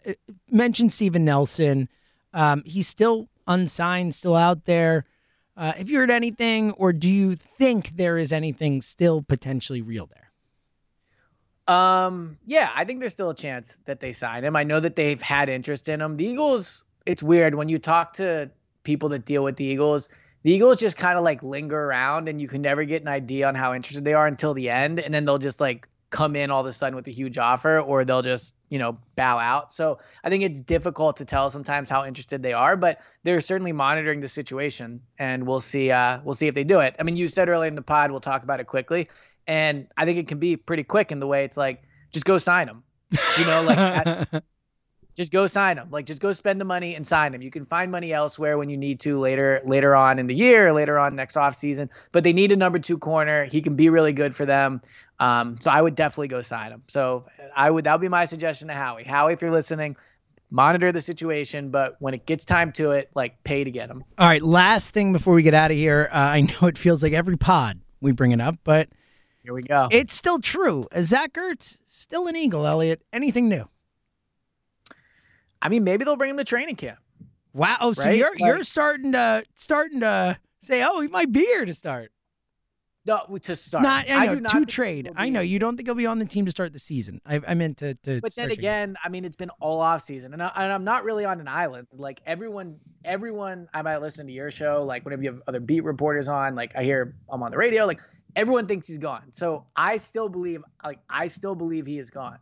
mention Steven Nelson. Um, he's still unsigned, still out there. Uh, have you heard anything, or do you think there is anything still potentially real there?
Um, yeah, I think there's still a chance that they sign him. I know that they've had interest in him. The Eagles, it's weird when you talk to people that deal with the Eagles. The Eagles just kind of like linger around, and you can never get an idea on how interested they are until the end, and then they'll just like come in all of a sudden with a huge offer, or they'll just you know bow out. So I think it's difficult to tell sometimes how interested they are, but they're certainly monitoring the situation, and we'll see. Uh, we'll see if they do it. I mean, you said earlier in the pod, we'll talk about it quickly. And I think it can be pretty quick in the way it's like, just go sign them. You know, like at, just go sign them. Like just go spend the money and sign them. You can find money elsewhere when you need to later later on in the year, later on next off season. But they need a number two corner. He can be really good for them. Um, so I would definitely go sign him. So I would that would be my suggestion to Howie. Howie, if you're listening, monitor the situation, but when it gets time to it, like pay to get him.
All right, last thing before we get out of here. Uh, I know it feels like every pod we bring it up, but
here we go.
It's still true. Zach Ertz still an Eagle. Elliot, anything new?
I mean, maybe they'll bring him to training camp.
Wow. Oh, so
right?
you're
like,
you're starting to starting to say, oh, he might be here to start.
No, to start.
Not, I know,
I do not
to trade. I know you don't think he'll be on the team to start the season. I, I meant to. to
but then again, I mean, it's been all off season, and, I, and I'm not really on an island. Like everyone, everyone, I might listen to your show. Like whenever you have other beat reporters on, like I hear I'm on the radio. Like everyone thinks he's gone. So I still believe, like I still believe he is gone.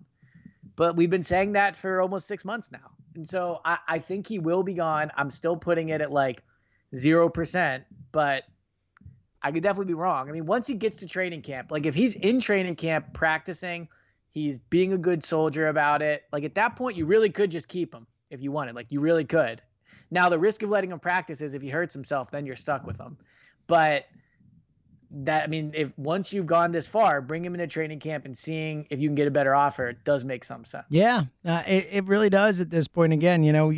But we've been saying that for almost six months now, and so I, I think he will be gone. I'm still putting it at like zero percent, but I could definitely be wrong. I mean, once he gets to training camp, like if he's in training camp practicing, he's being a good soldier about it. Like at that point, you really could just keep him if you wanted. Like you really could. Now the risk of letting him practice is if he hurts himself, then you're stuck with him. But that I mean, if once you've gone this far, bring him into training camp and seeing if you can get a better offer does make some sense.
Yeah, uh, it it really does at this point. Again, you know,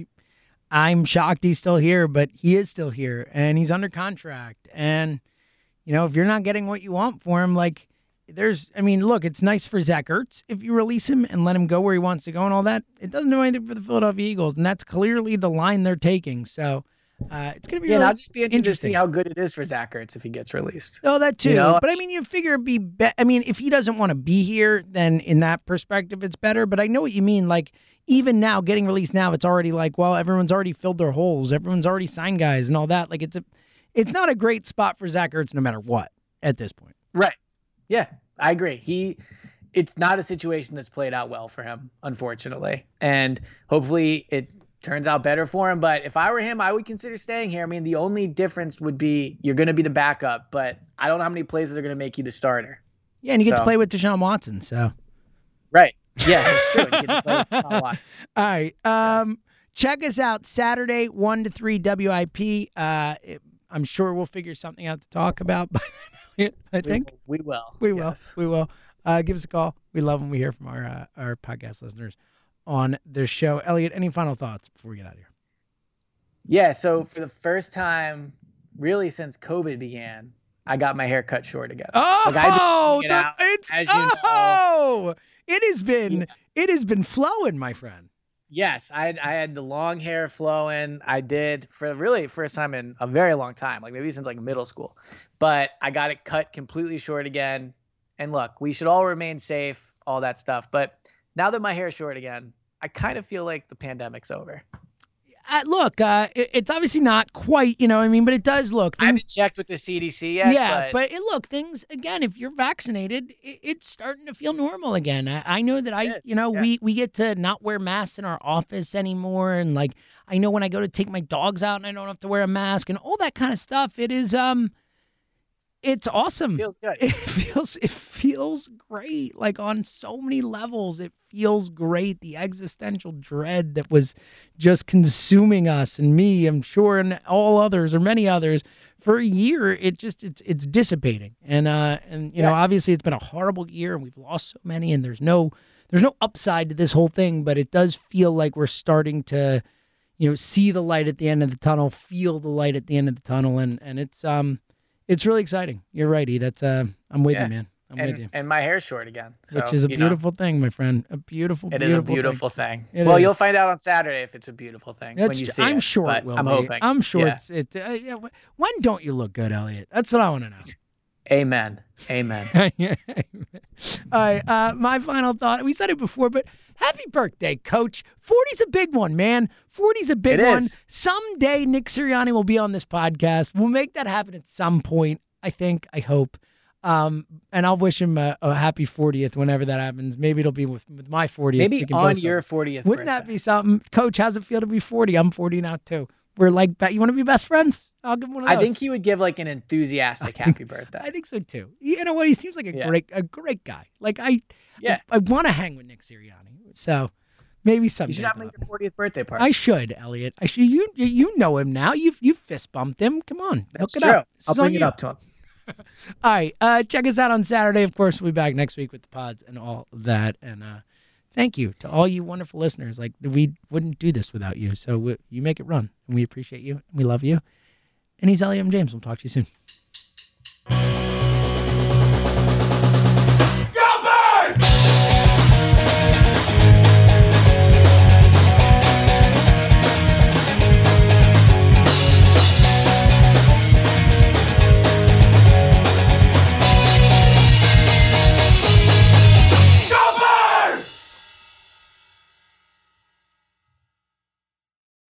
I'm shocked he's still here, but he is still here and he's under contract. And you know, if you're not getting what you want for him, like there's, I mean, look, it's nice for Zach Ertz if you release him and let him go where he wants to go and all that. It doesn't do anything for the Philadelphia Eagles, and that's clearly the line they're taking. So. Uh, it's going to be
yeah.
Really
I'll just be interested to see how good it is for Zach Ertz if he gets released.
Oh, that too.
You know?
But I mean, you figure it'd be, be. I mean, if he doesn't want to be here, then in that perspective, it's better. But I know what you mean. Like even now, getting released now, it's already like, well, everyone's already filled their holes. Everyone's already signed guys and all that. Like it's a, it's not a great spot for Zach Ertz no matter what at this point.
Right. Yeah, I agree. He it's not a situation that's played out well for him, unfortunately. And hopefully it turns out better for him. But if I were him, I would consider staying here. I mean, the only difference would be you're going to be the backup, but I don't know how many places are going to make you the starter.
Yeah, and you get
So-
to play with Deshaun Watson. So,
Right. Yeah, that's true. You get to play with Deshaun Watson.
all right. Um, check us out Saturday, one to three WIP. Uh, I'm sure we'll figure something out to talk about. But I
We
think.
will- we will.
We will.
Yes.
We will. Uh, give us a call. We love when we hear from our uh, our podcast listeners on the show. Elliot, any final thoughts before we get out of here?
Yeah. So for the first time, really since COVID began, I got my hair cut short again.
Oh,
Like, I've been growing it
the- it's
you know.
oh, it has been
Yeah.
it has been flowing, my friend.
Yes, I had, I had the long hair flowing. I did for really first time in a very long time, like maybe since like middle school. But I got it cut completely short again. And look, we should all remain safe, all that stuff. But now that my hair is short again, I kind of feel like the pandemic's over.
Uh, look, uh, it- it's obviously not quite, you know, what I mean, but it does look.
I
things-
haven't checked with the CDC yet.
yeah,
but,
but it, look, things again. If you're vaccinated, it, it's starting to feel normal again. I, I know that I,
is,
you know,
yeah.
we we get to not wear masks in our office anymore, and like I know when I go to take my dogs out and I don't have to wear a mask and all that kind of stuff. It is um, it's awesome.
feels good.
It feels it feels great. Like on so many levels, it feels great. The existential dread that was just consuming us and me, I'm sure, and all others or many others for a year, it just it's it's dissipating. And uh and you know, obviously it's been a horrible year and we've lost so many and there's no there's no upside to this whole thing, but it does feel like we're starting to you know, see the light at the end of the tunnel, feel the light at the end of the tunnel and and it's um it's really exciting. You're right, E. That's uh I'm with
Yeah.
you, man. I'm with you.
and my hair's short again. So,
Which is a
you know,
beautiful thing, my friend. A beautiful,
It
beautiful
is a beautiful thing.
It
well,
is.
you'll find out on Saturday if it's a beautiful thing when you see
I'm
it.
sure it will.
I'm hoping.
I'm sure
Yeah.
it's it. Uh, yeah, when don't you look good, Elliot? That's what I want to know.
Amen. Amen.
All right. Uh, my final thought. We said it before, but happy birthday, Coach. 40's a big one, man. 40's a big
It
one.
is.
Someday Nick Sirianni will be on this podcast. We'll make that happen at some point. I think. I hope. Um, and I'll wish him a, a happy 40th whenever that happens. Maybe it'll be with, with my 40th.
Maybe on your 40th
Wouldn't that be something? Coach, how's it feel to be 40? I'm 40 now too. We're like, you want to be best friends? I'll give him one of those.
I think he would give like an enthusiastic happy birthday.
I think so too. You know what? He seems like a
Yeah.
great, a great guy. Like I,
Yeah.
I, want to hang with Nick Sirianni. So Maybe someday.
You should have him your 40th birthday party.
I should, Elliot. I should. You you- you know him now. You've you've fist bumped him. Come on,
That's true. I'll bring it
you.
up to him.
All right. Uh, check us out on Saturday. Of course, we'll be back next week with the pods and all that. And uh, thank you to all you wonderful listeners. Like we wouldn't do this without you. So we, you make it run, and we appreciate you. And we love you. And he's Elliot. James. We'll talk to you soon.